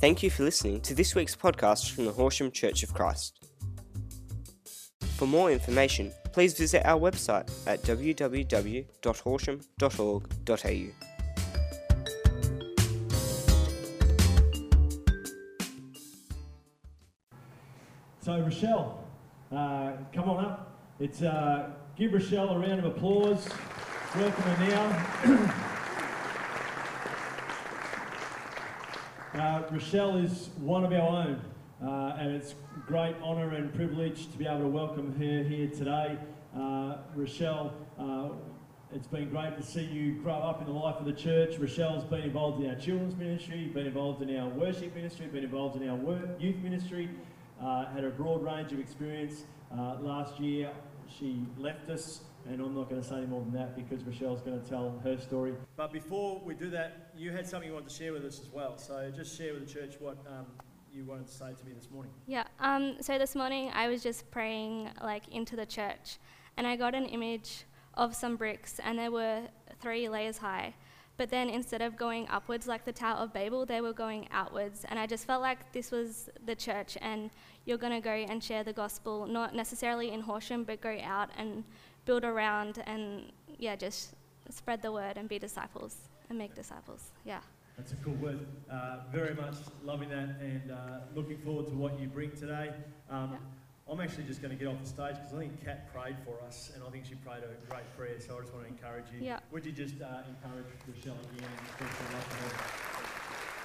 Thank you for listening to this week's podcast from the Horsham Church of Christ. For more information, please visit our website at www.horsham.org.au. So, Rochelle, uh, come on up. It's uh, give Rochelle a round of applause. Welcome her now. uh, Rochelle is one of our own, uh, and it's great honour and privilege to be able to welcome her here today. Uh, Rochelle, uh, it's been great to see you grow up in the life of the church. Rochelle's been involved in our children's ministry, been involved in our worship ministry, been involved in our youth ministry, uh, had a broad range of experience. Uh, last year, she left us, and I'm not going to say any more than that because Rochelle's going to tell her story. But before we do that, you had something you wanted to share with us as well. So just share with the church what um, you wanted to say to me this morning. Yeah. Um, so this morning I was just praying like into the church, and I got an image of some bricks, and they were three layers high. But then instead of going upwards like the Tower of Babel, they were going outwards. And I just felt like this was the church, and you're going to go and share the gospel, not necessarily in Horsham, but go out and build around and, yeah, just spread the word and be disciples and make disciples. Yeah. That's a cool word. Uh, very much loving that and uh, looking forward to what you bring today. Um, Yeah. I'm actually just going to get off the stage because I think Kat prayed for us and I think she prayed a great prayer, so I just want to encourage you. Yeah. Would you just uh, encourage Rochelle again and express your love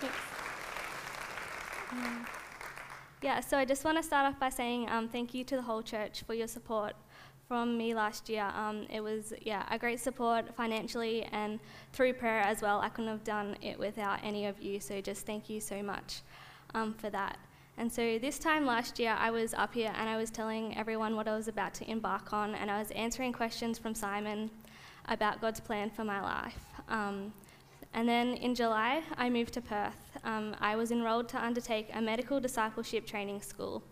for. Um, yeah, so I just want to start off by saying um, thank you to the whole church for your support from me last year. Um, it was, yeah, a great support financially and through prayer as well. I couldn't have done it without any of you, so just thank you so much um, for that. And so this time last year, I was up here and I was telling everyone what I was about to embark on, and I was answering questions from Simon about God's plan for my life. Um, and then in July, I moved to Perth. Um, I was enrolled to undertake a medical discipleship training school.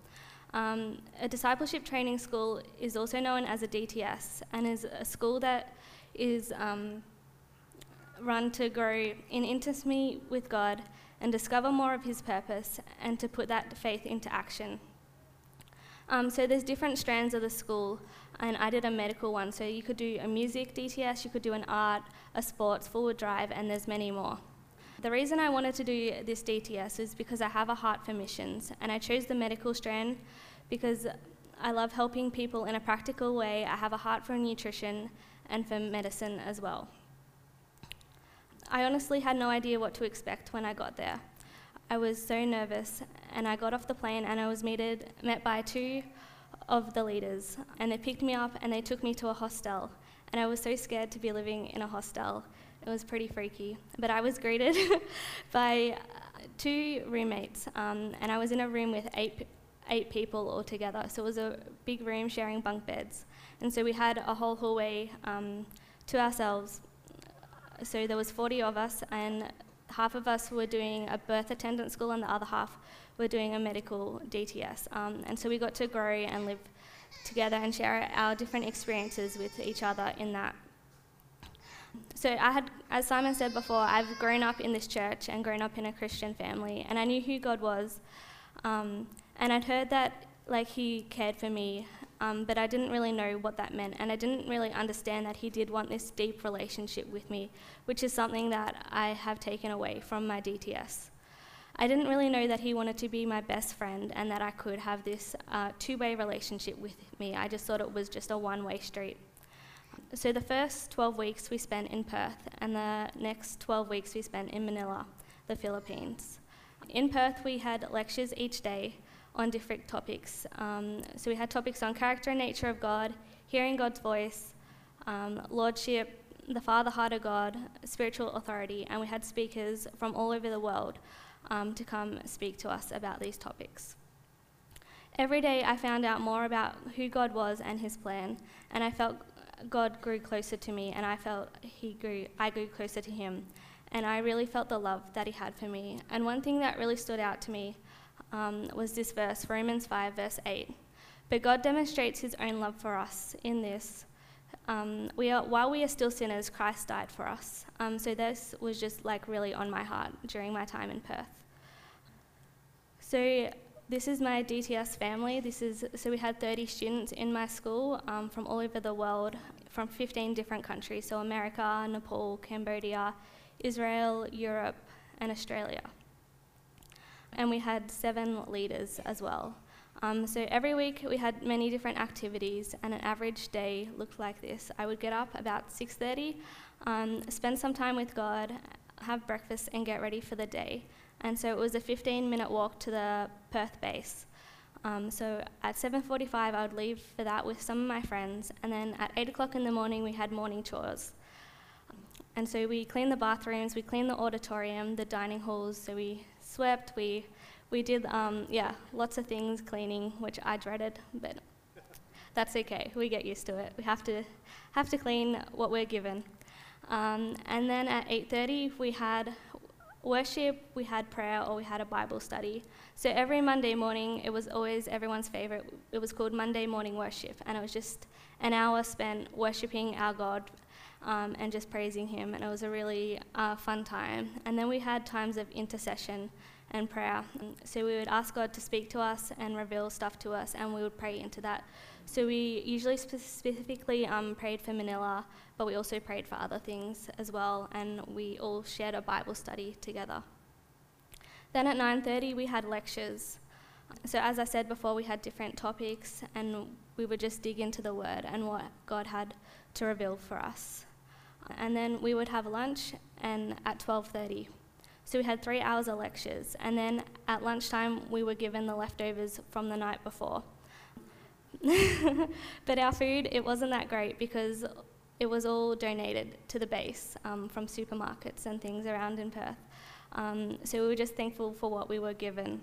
Um, a discipleship training school is also known as a DTS and is a school that is um, run to grow in intimacy with God and discover more of His purpose and to put that faith into action. Um, so there's different strands of the school, and I did a medical one. So you could do a music DTS, you could do an art, a sports, forward drive, and there's many more. The reason I wanted to do this DTS is because I have a heart for missions, and I chose the medical strand because I love helping people in a practical way. I have a heart for nutrition and for medicine as well. I honestly had no idea what to expect when I got there. I was so nervous, and I got off the plane and I was meted, met by two of the leaders, and they picked me up and they took me to a hostel. And I was so scared to be living in a hostel. It was pretty freaky. But I was greeted by uh, two roommates, um, and I was in a room with eight, eight people altogether. So it was a big room sharing bunk beds. And so we had a whole hallway um, to ourselves. So there was 40 of us, and half of us were doing a birth attendant school, and the other half were doing a medical DTS. Um, and so we got to grow and live together and share our different experiences with each other in that. So I had, as Simon said before, I've grown up in this church and grown up in a Christian family, and I knew who God was, um, and I'd heard that like He cared for me, um, but I didn't really know what that meant, and I didn't really understand that He did want this deep relationship with me, which is something that I have taken away from my DTS. I didn't really know that he wanted to be my best friend and that I could have this uh, two way relationship with me. I just thought it was just a one way street. So the first 12 weeks we spent in Perth, and the next 12 weeks we spent in Manila, the Philippines. In Perth, we had lectures each day on different topics. Um, so we had topics on character and nature of God, hearing God's voice, um, lordship, the Father heart of God, spiritual authority, and we had speakers from all over the world um, to come speak to us about these topics. Every day I found out more about who God was and his plan, and I felt God grew closer to me, and I felt he grew, I grew closer to him. And I really felt the love that he had for me. And one thing that really stood out to me um, was this verse, Romans 5, verse 8. But God demonstrates his own love for us in this. Um, we are, while we are still sinners, Christ died for us. Um, so this was just like really on my heart during my time in Perth. So this is my DTS family. This is so we had 30 students in my school um, from all over the world, from 15 different countries. So America, Nepal, Cambodia, Israel, Europe, and Australia. And we had seven leaders as well. Um, so every week we had many different activities, and an average day looked like this. I would get up about 6:30, um, spend some time with God, have breakfast, and get ready for the day. And so it was a 15-minute walk to the Perth base. Um, so at 7:45, I would leave for that with some of my friends, and then at 8 o'clock in the morning, we had morning chores. And so we cleaned the bathrooms, we cleaned the auditorium, the dining halls. So we swept, we we did, um, yeah, lots of things cleaning, which I dreaded, but that's okay. We get used to it. We have to have to clean what we're given. Um, and then at 8:30 we had worship, we had prayer, or we had a Bible study. So every Monday morning, it was always everyone's favorite. It was called Monday morning worship, and it was just an hour spent worshiping our God um, and just praising Him, and it was a really uh, fun time. And then we had times of intercession and prayer. So we would ask God to speak to us and reveal stuff to us, and we would pray into that. So we usually specifically um, prayed for Manila, but we also prayed for other things as well, and we all shared a Bible study together. Then at 9:30 we had lectures. So as I said before, we had different topics, and we would just dig into the Word and what God had to reveal for us. And then we would have lunch, and at 12:30 so we had three hours of lectures, and then at lunchtime, we were given the leftovers from the night before. but our food, it wasn't that great because it was all donated to the base um, from supermarkets and things around in Perth. Um, so we were just thankful for what we were given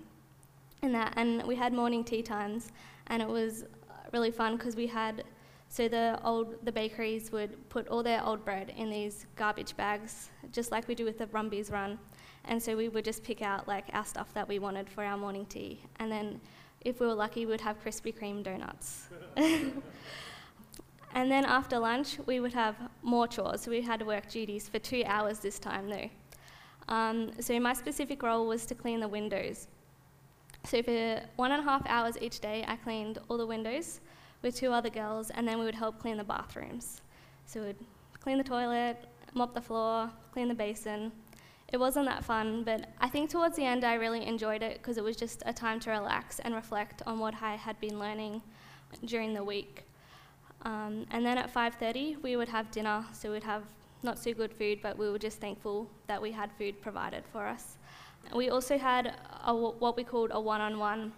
in that. And we had morning tea times, and it was really fun because we had so the old the bakeries would put all their old bread in these garbage bags, just like we do with the Brumbies run. And so we would just pick out like our stuff that we wanted for our morning tea. And then if we were lucky, we would have Krispy Kreme donuts. and then after lunch, we would have more chores. We had work duties for two hours this time, though. Um, so my specific role was to clean the windows. So for one and a half hours each day, I cleaned all the windows with two other girls, and then we would help clean the bathrooms. So we'd clean the toilet, mop the floor, clean the basin, it wasn't that fun, but I think towards the end I really enjoyed it because it was just a time to relax and reflect on what I had been learning during the week. Um, and then at 5:30 we would have dinner, so we'd have not so good food, but we were just thankful that we had food provided for us. We also had a, what we called a one-on-one,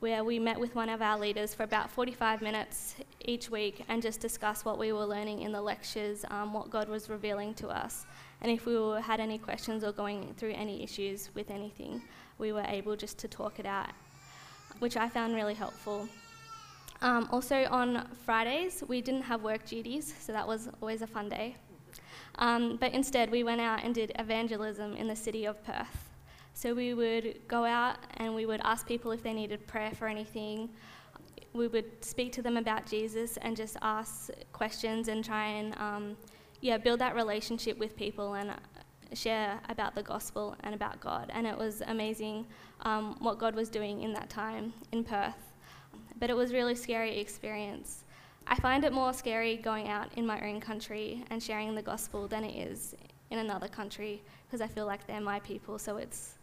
where we met with one of our leaders for about 45 minutes each week and just discuss what we were learning in the lectures, um, what God was revealing to us. And if we were, had any questions or going through any issues with anything, we were able just to talk it out, which I found really helpful. Um, also, on Fridays, we didn't have work duties, so that was always a fun day. Um, but instead, we went out and did evangelism in the city of Perth. So we would go out and we would ask people if they needed prayer for anything. We would speak to them about Jesus and just ask questions and try and um, yeah, build that relationship with people and uh, share about the gospel and about God. And it was amazing um, what God was doing in that time in Perth. But it was really scary experience. I find it more scary going out in my own country and sharing the gospel than it is in another country because I feel like they're my people, so it's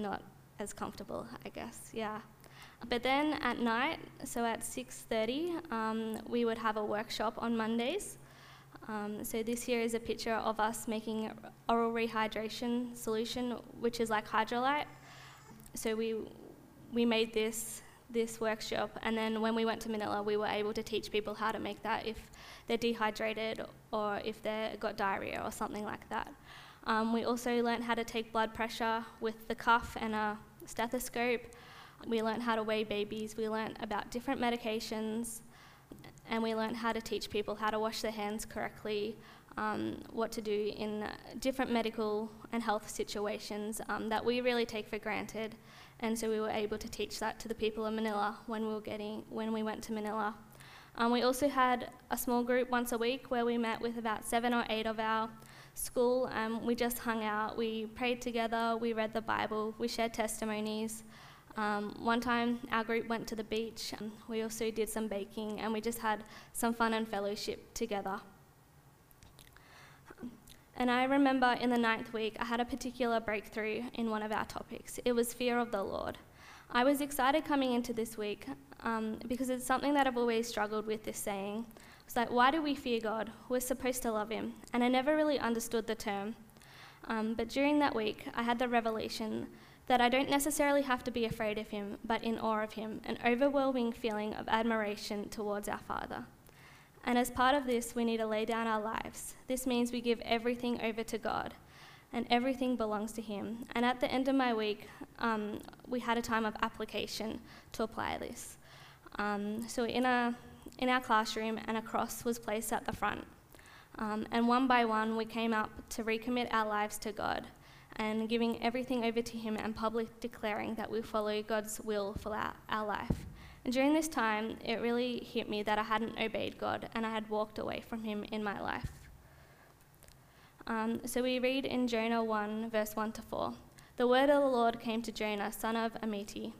not as comfortable, I guess. Yeah. But then at night, so at 6:30, um, we would have a workshop on Mondays um, so this here is a picture of us making oral rehydration solution, which is like Hydralyte. So we we made this this workshop, and then when we went to Manila, we were able to teach people how to make that if they're dehydrated or if they've got diarrhea or something like that. Um, we also learned how to take blood pressure with the cuff and a stethoscope. We learned how to weigh babies. We learned about different medications and we learned how to teach people how to wash their hands correctly, um, what to do in different medical and health situations um, that we really take for granted. And so we were able to teach that to the people in Manila when we were getting when we went to Manila. Um, we also had a small group once a week where we met with about seven or eight of our school. Um, we just hung out, we prayed together, we read the Bible, we shared testimonies. Um, one time, our group went to the beach. And we also did some baking, and we just had some fun and fellowship together. And I remember in the ninth week, I had a particular breakthrough in one of our topics. It was fear of the Lord. I was excited coming into this week um, because it's something that I've always struggled with this saying. It's like, why do we fear God? We're supposed to love Him. And I never really understood the term. Um, but during that week, I had the revelation that I don't necessarily have to be afraid of Him, but in awe of Him, an overwhelming feeling of admiration towards our Father. And as part of this, we need to lay down our lives. This means we give everything over to God, and everything belongs to Him. And at the end of my week, um, we had a time of application to apply this. Um, so in, a, in our classroom, and a cross was placed at the front. Um, and one by one, we came up to recommit our lives to God and giving everything over to Him and publicly declaring that we follow God's will for our, our life. And during this time, it really hit me that I hadn't obeyed God and I had walked away from Him in my life. Um, so we read in Jonah 1, verse 1 to 4 The word of the Lord came to Jonah, son of Amittai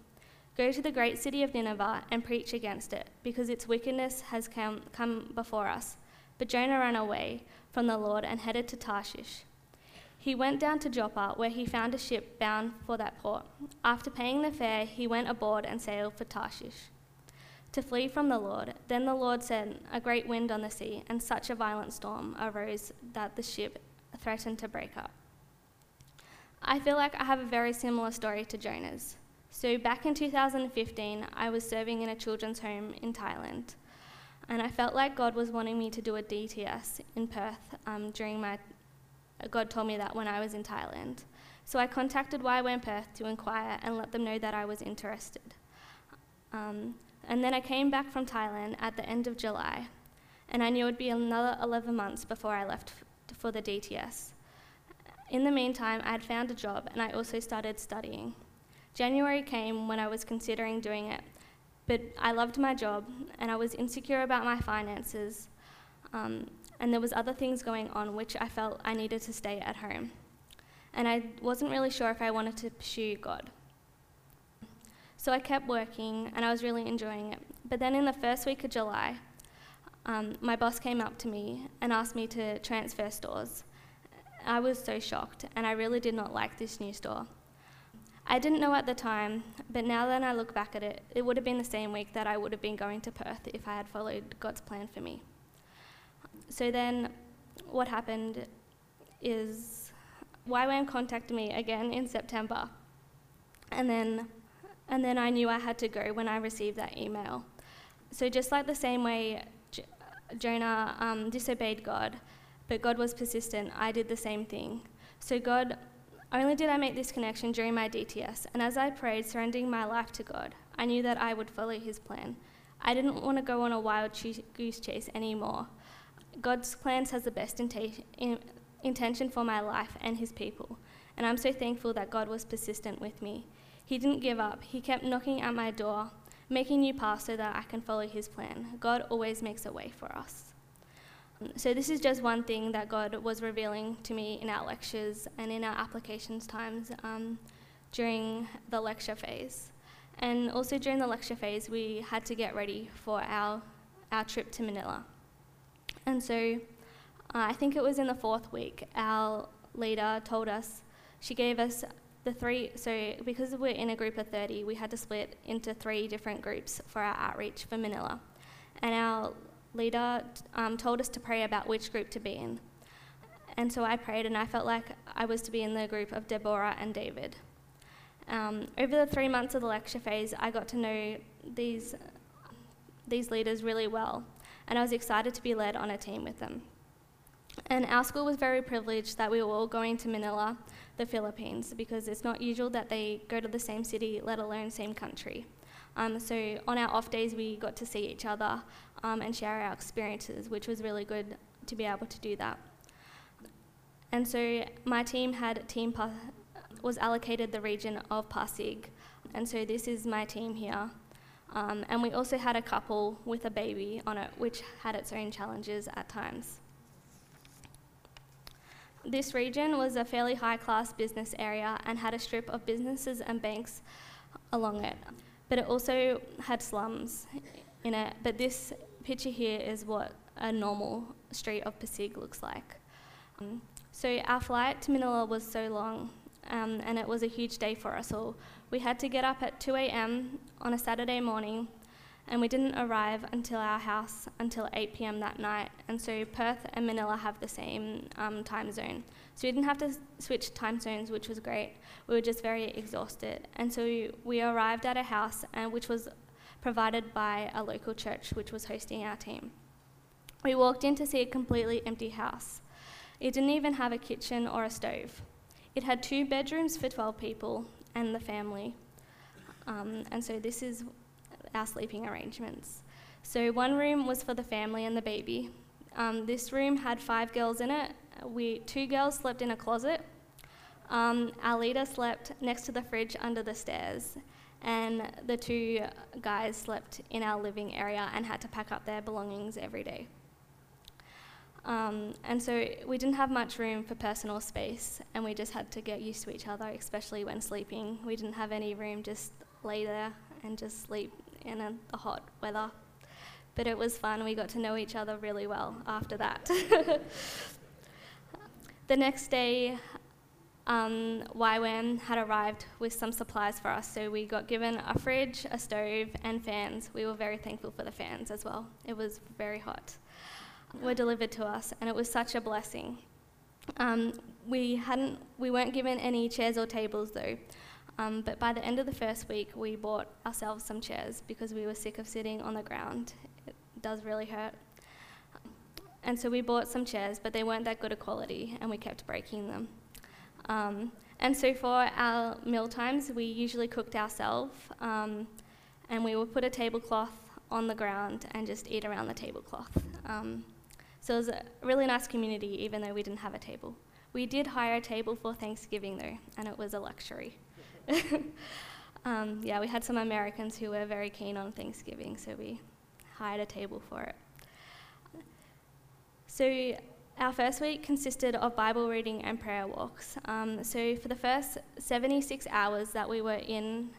Go to the great city of Nineveh and preach against it, because its wickedness has come, come before us. But Jonah ran away from the Lord and headed to Tarshish. He went down to Joppa, where he found a ship bound for that port. After paying the fare, he went aboard and sailed for Tarshish to flee from the Lord. Then the Lord sent a great wind on the sea, and such a violent storm arose that the ship threatened to break up. I feel like I have a very similar story to Jonah's. So, back in 2015, I was serving in a children's home in Thailand, and I felt like God was wanting me to do a DTS in Perth um, during my God told me that when I was in Thailand. So I contacted YWAM Perth to inquire and let them know that I was interested. Um, and then I came back from Thailand at the end of July, and I knew it would be another 11 months before I left f- for the DTS. In the meantime, I had found a job and I also started studying. January came when I was considering doing it, but I loved my job and I was insecure about my finances. Um, and there was other things going on which I felt I needed to stay at home. And I wasn't really sure if I wanted to pursue God. So I kept working and I was really enjoying it. But then in the first week of July, um, my boss came up to me and asked me to transfer stores. I was so shocked and I really did not like this new store. I didn't know at the time, but now that I look back at it, it would have been the same week that I would have been going to Perth if I had followed God's plan for me. So then what happened is YWAM contacted me again in September. And then, and then I knew I had to go when I received that email. So just like the same way J- Jonah um, disobeyed God, but God was persistent, I did the same thing. So God, only did I make this connection during my DTS, and as I prayed, surrendering my life to God, I knew that I would follow His plan. I didn't want to go on a wild goose chase anymore. God's plans has the best in- intention for my life and his people, and I'm so thankful that God was persistent with me. He didn't give up, he kept knocking at my door, making new paths so that I can follow his plan. God always makes a way for us. So, this is just one thing that God was revealing to me in our lectures and in our applications times um, during the lecture phase. And also during the lecture phase, we had to get ready for our, our trip to Manila. And so uh, I think it was in the fourth week, our leader told us, she gave us the three, so because we're in a group of 30, we had to split into three different groups for our outreach for Manila. And our leader um, told us to pray about which group to be in. And so I prayed, and I felt like I was to be in the group of Deborah and David. Um, over the three months of the lecture phase, I got to know these, these leaders really well and I was excited to be led on a team with them. And our school was very privileged that we were all going to Manila, the Philippines, because it's not usual that they go to the same city, let alone same country. Um, so on our off days, we got to see each other um, and share our experiences, which was really good to be able to do that. And so my team had team pa- was allocated the region of Pasig, and so this is my team here. Um, and we also had a couple with a baby on it, which had its own challenges at times. This region was a fairly high class business area and had a strip of businesses and banks along it. But it also had slums in it. But this picture here is what a normal street of Pasig looks like. Um, so our flight to Manila was so long, um, and it was a huge day for us all. We had to get up at 2 a.m. on a Saturday morning, and we didn't arrive until our house until 8 p.m. that night. And so Perth and Manila have the same um, time zone. So we didn't have to s- switch time zones, which was great. We were just very exhausted. And so we arrived at a house, and which was provided by a local church, which was hosting our team. We walked in to see a completely empty house. It didn't even have a kitchen or a stove. It had two bedrooms for 12 people and the family. Um, and so this is our sleeping arrangements. So one room was for the family and the baby. Um, this room had five girls in it. We two girls slept in a closet. Um, our leader slept next to the fridge under the stairs, and the two guys slept in our living area and had to pack up their belongings every day. Um, and so we didn't have much room for personal space, and we just had to get used to each other, especially when sleeping. We didn't have any room, just lay there and just sleep in a, the hot weather. But it was fun. We got to know each other really well after that. the next day, um, YWAM had arrived with some supplies for us. So we got given a fridge, a stove, and fans. We were very thankful for the fans as well. It was very hot. Were delivered to us, and it was such a blessing. Um, we hadn't, we weren't given any chairs or tables though. Um, but by the end of the first week, we bought ourselves some chairs because we were sick of sitting on the ground. It does really hurt. And so we bought some chairs, but they weren't that good a quality, and we kept breaking them. Um, and so for our meal times, we usually cooked ourselves, um, and we would put a tablecloth on the ground and just eat around the tablecloth. Um, so it was a really nice community, even though we didn't have a table. We did hire a table for Thanksgiving, though, and it was a luxury. um, yeah, we had some Americans who were very keen on Thanksgiving, so we hired a table for it. So our first week consisted of Bible reading and prayer walks. Um, so for the first 76 hours that we were in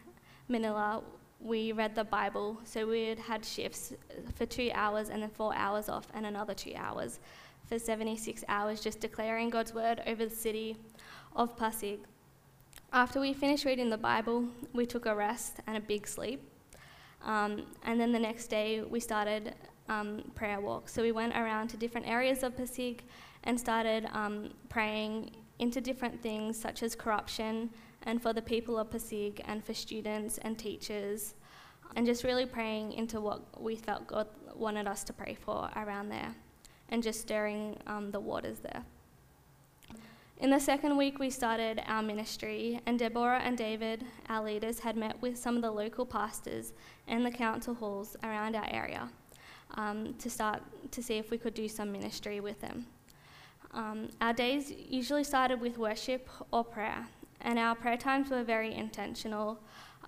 Manila, we read the Bible. So we had had shifts for two hours and then four hours off, and another two hours for 76 hours, just declaring God's word over the city of Pasig. After we finished reading the Bible, we took a rest and a big sleep. Um, and then the next day, we started um, prayer walk. So we went around to different areas of Pasig and started um, praying into different things such as corruption and for the people of Pasig and for students and teachers, and just really praying into what we felt God wanted us to pray for around there and just stirring um, the waters there. In the second week, we started our ministry, and Deborah and David, our leaders, had met with some of the local pastors and the council halls around our area um, to start to see if we could do some ministry with them. Um, our days usually started with worship or prayer, and our prayer times were very intentional,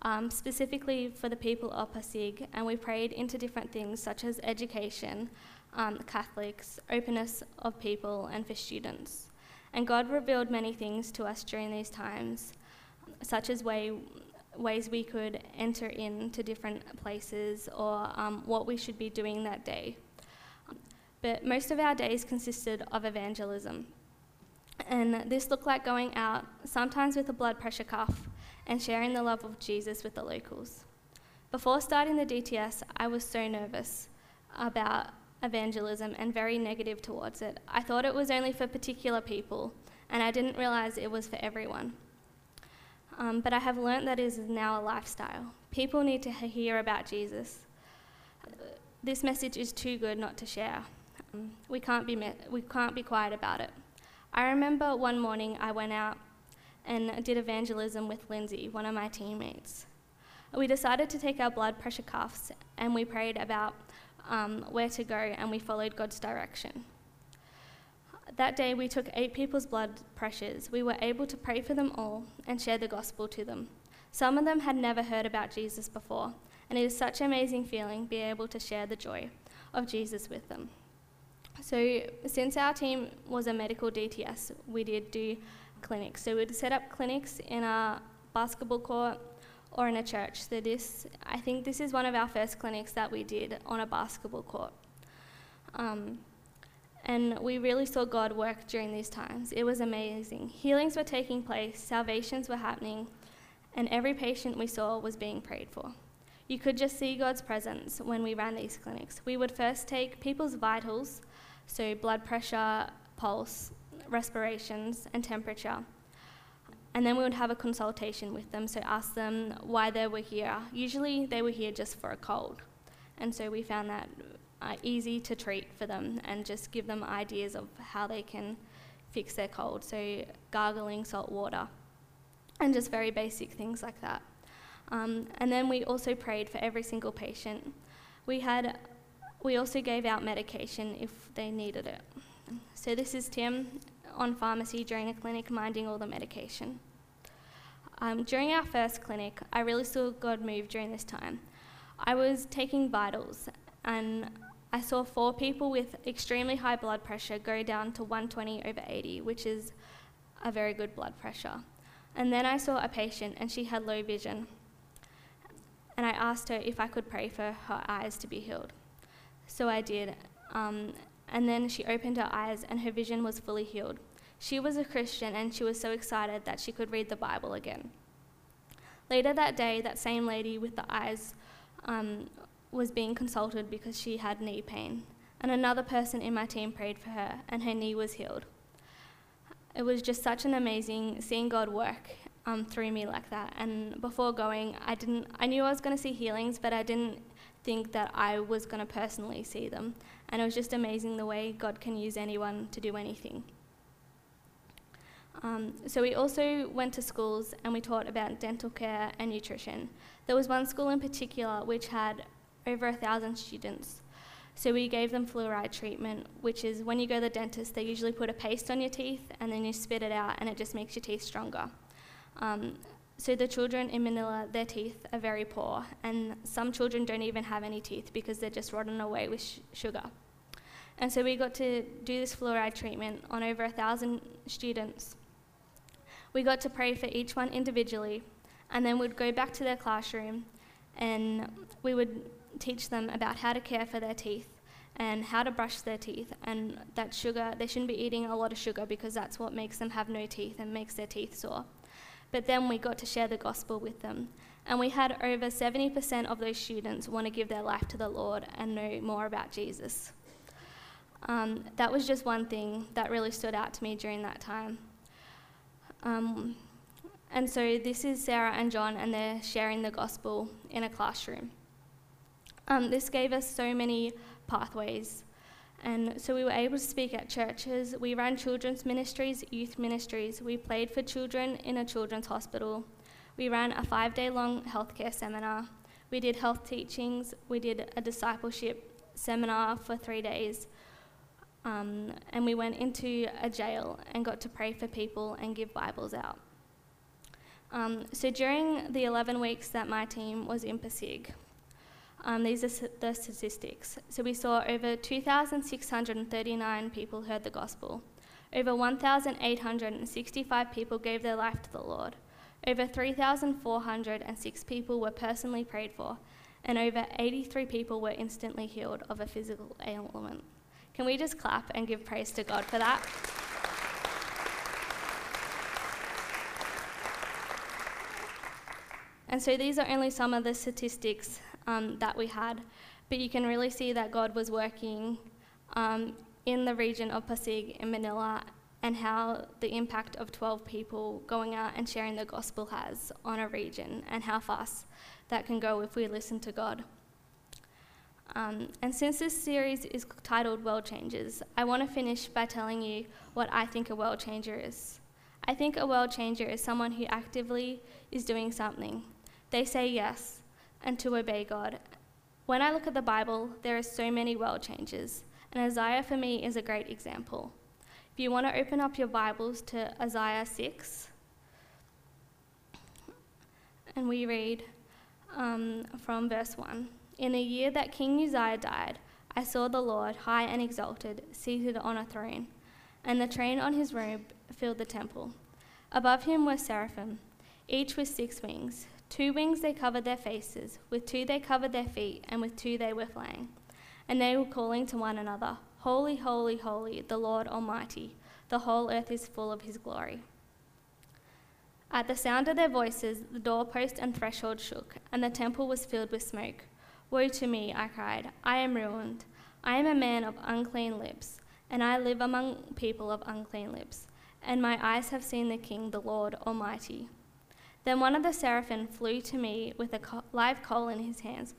um, specifically for the people of Pasig, and we prayed into different things such as education, um, Catholics, openness of people, and for students. And God revealed many things to us during these times, such as way, ways we could enter into different places or um, what we should be doing that day. But most of our days consisted of evangelism. And this looked like going out, sometimes with a blood pressure cuff, and sharing the love of Jesus with the locals. Before starting the DTS, I was so nervous about evangelism and very negative towards it. I thought it was only for particular people, and I didn't realize it was for everyone. Um, but I have learned that it is now a lifestyle. People need to hear about Jesus. This message is too good not to share. Um, we, can't be we can't be quiet about it. I remember one morning I went out and did evangelism with Lindsay, one of my teammates. We decided to take our blood pressure cuffs and we prayed about um, where to go and we followed God's direction. That day we took eight people's blood pressures. We were able to pray for them all and share the gospel to them. Some of them had never heard about Jesus before, and it is such an amazing feeling to be able to share the joy of Jesus with them. So, since our team was a medical DTS, we did do clinics. So, we'd set up clinics in our basketball court or in a church. So this, I think this is one of our first clinics that we did on a basketball court. Um, and we really saw God work during these times. It was amazing. Healings were taking place, salvations were happening, and every patient we saw was being prayed for. You could just see God's presence when we ran these clinics. We would first take people's vitals, so blood pressure, pulse, respirations, and temperature. And then we would have a consultation with them, so ask them why they were here. Usually they were here just for a cold. And so we found that uh, easy to treat for them and just give them ideas of how they can fix their cold. So gargling salt water and just very basic things like that. Um, and then we also prayed for every single patient. We had, we also gave out medication if they needed it. So this is Tim on pharmacy during a clinic, minding all the medication. Um, during our first clinic, I really saw God move during this time. I was taking vitals, and I saw four people with extremely high blood pressure go down to 120 over 80, which is a very good blood pressure. And then I saw a patient, and she had low vision and I asked her if I could pray for her eyes to be healed. So I did. Um, and then she opened her eyes, and her vision was fully healed. She was a Christian, and she was so excited that she could read the Bible again. Later that day, that same lady with the eyes um, was being consulted because she had knee pain, and another person in my team prayed for her, and her knee was healed. It was just such an amazing seeing God work um, through me like that. And before going, I didn't. I knew I was going to see healings, but I didn't think that I was going to personally see them. And it was just amazing the way God can use anyone to do anything. Um, so we also went to schools and we taught about dental care and nutrition. There was one school in particular which had over a thousand students. So we gave them fluoride treatment, which is when you go to the dentist, they usually put a paste on your teeth and then you spit it out and it just makes your teeth stronger. Um, so the children in Manila, their teeth are very poor, and some children don't even have any teeth because they're just rotten away with sh- sugar. And so we got to do this fluoride treatment on over a thousand students. We got to pray for each one individually, and then we'd go back to their classroom and we would teach them about how to care for their teeth and how to brush their teeth and that sugar they shouldn't be eating a lot of sugar because that's what makes them have no teeth and makes their teeth sore but then we got to share the gospel with them. And we had over 70% of those students want to give their life to the Lord and know more about Jesus. Um, that was just one thing that really stood out to me during that time. Um, and so this is Sarah and John, and they're sharing the gospel in a classroom. Um, this gave us so many pathways and so we were able to speak at churches. We ran children's ministries, youth ministries. We played for children in a children's hospital. We ran a five day long healthcare seminar. We did health teachings. We did a discipleship seminar for three days. Um, and we went into a jail and got to pray for people and give Bibles out. Um, so during the 11 weeks that my team was in Pasig, um, these are the statistics. So we saw over 2,639 people heard the gospel. Over 1,865 people gave their life to the Lord. Over 3,406 people were personally prayed for, and over 83 people were instantly healed of a physical ailment. Can we just clap and give praise to God for that? And so these are only some of the statistics um, that we had. But you can really see that God was working um, in the region of Pasig in Manila and how the impact of 12 people going out and sharing the gospel has on a region and how fast that can go if we listen to God. Um, and since this series is titled World Changers, I want to finish by telling you what I think a world changer is. I think a world changer is someone who actively is doing something. They say yes, and to obey God. When I look at the Bible, there are so many world changes, and Isaiah for me is a great example. If you want to open up your Bibles to Isaiah 6, and we read um, from verse 1 In the year that King Uzziah died, I saw the Lord high and exalted, seated on a throne, and the train on his robe filled the temple. Above him were seraphim, each with six wings. two wings they covered their faces, with two they covered their feet, and with two they were flying. And they were calling to one another, Holy, holy, holy, the Lord Almighty. The whole earth is full of his glory. At the sound of their voices, the doorpost and threshold shook, and the temple was filled with smoke. Woe to me, I cried. I am ruined. I am a man of unclean lips, and I live among people of unclean lips, and my eyes have seen the King, the Lord Almighty. Then one of the seraphim flew to me with a live coal in his hands,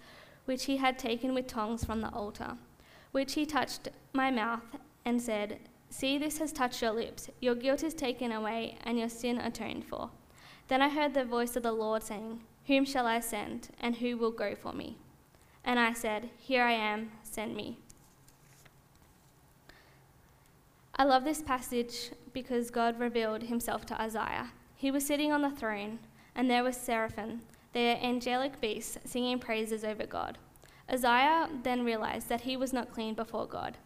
which he had taken with tongs from the altar, which he touched my mouth and said, See, this has touched your lips. Your guilt is taken away, and your sin atoned for. Then I heard the voice of the Lord saying, Whom shall I send, and who will go for me? And I said, Here I am, send me. I love this passage because God revealed himself to Isaiah. He was sitting on the throne, and there was seraphim, their angelic beasts, singing praises over God. Isaiah then realized that he was not clean before God,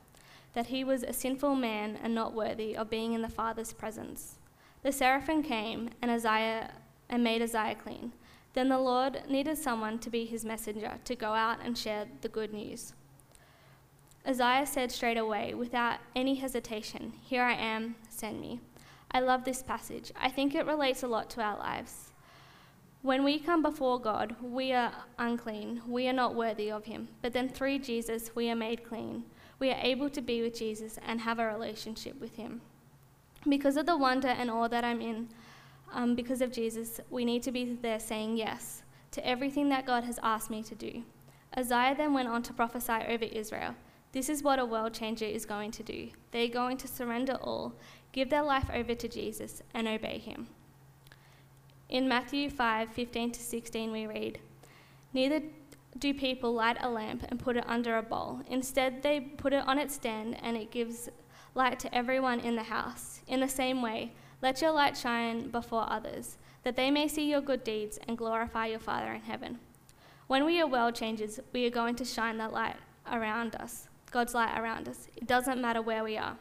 that he was a sinful man and not worthy of being in the Father's presence. The seraphim came and Isaiah and made Isaiah clean. Then the Lord needed someone to be his messenger to go out and share the good news. Isaiah said straight away, without any hesitation, Here I am, send me. I love this passage. I think it relates a lot to our lives. When we come before God, we are unclean. We are not worthy of Him. But then through Jesus, we are made clean. We are able to be with Jesus and have a relationship with Him. Because of the wonder and awe that I'm in, um, because of Jesus, we need to be there saying yes to everything that God has asked me to do. Isaiah then went on to prophesy over Israel. This is what a world changer is going to do. They're going to surrender all, give their life over to Jesus, and obey him. In Matthew 5 15 to 16, we read, Neither do people light a lamp and put it under a bowl. Instead, they put it on its stand, and it gives light to everyone in the house. In the same way, let your light shine before others, that they may see your good deeds and glorify your Father in heaven. When we are world changers, we are going to shine that light around us, God's light around us. It doesn't matter where we are.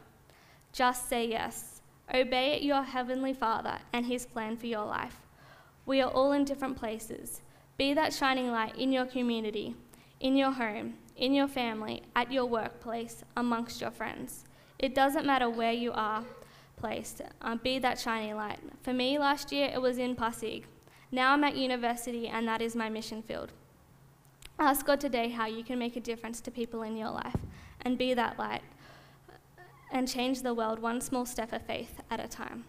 Just say yes. Obey your Heavenly Father and His plan for your life. We are all in different places. Be that shining light in your community, in your home, in your family, at your workplace, amongst your friends. It doesn't matter where you are placed, uh, be that shining light. For me, last year it was in Pasig. Now I'm at university, and that is my mission field. Ask God today how you can make a difference to people in your life and be that light and change the world one small step of faith at a time.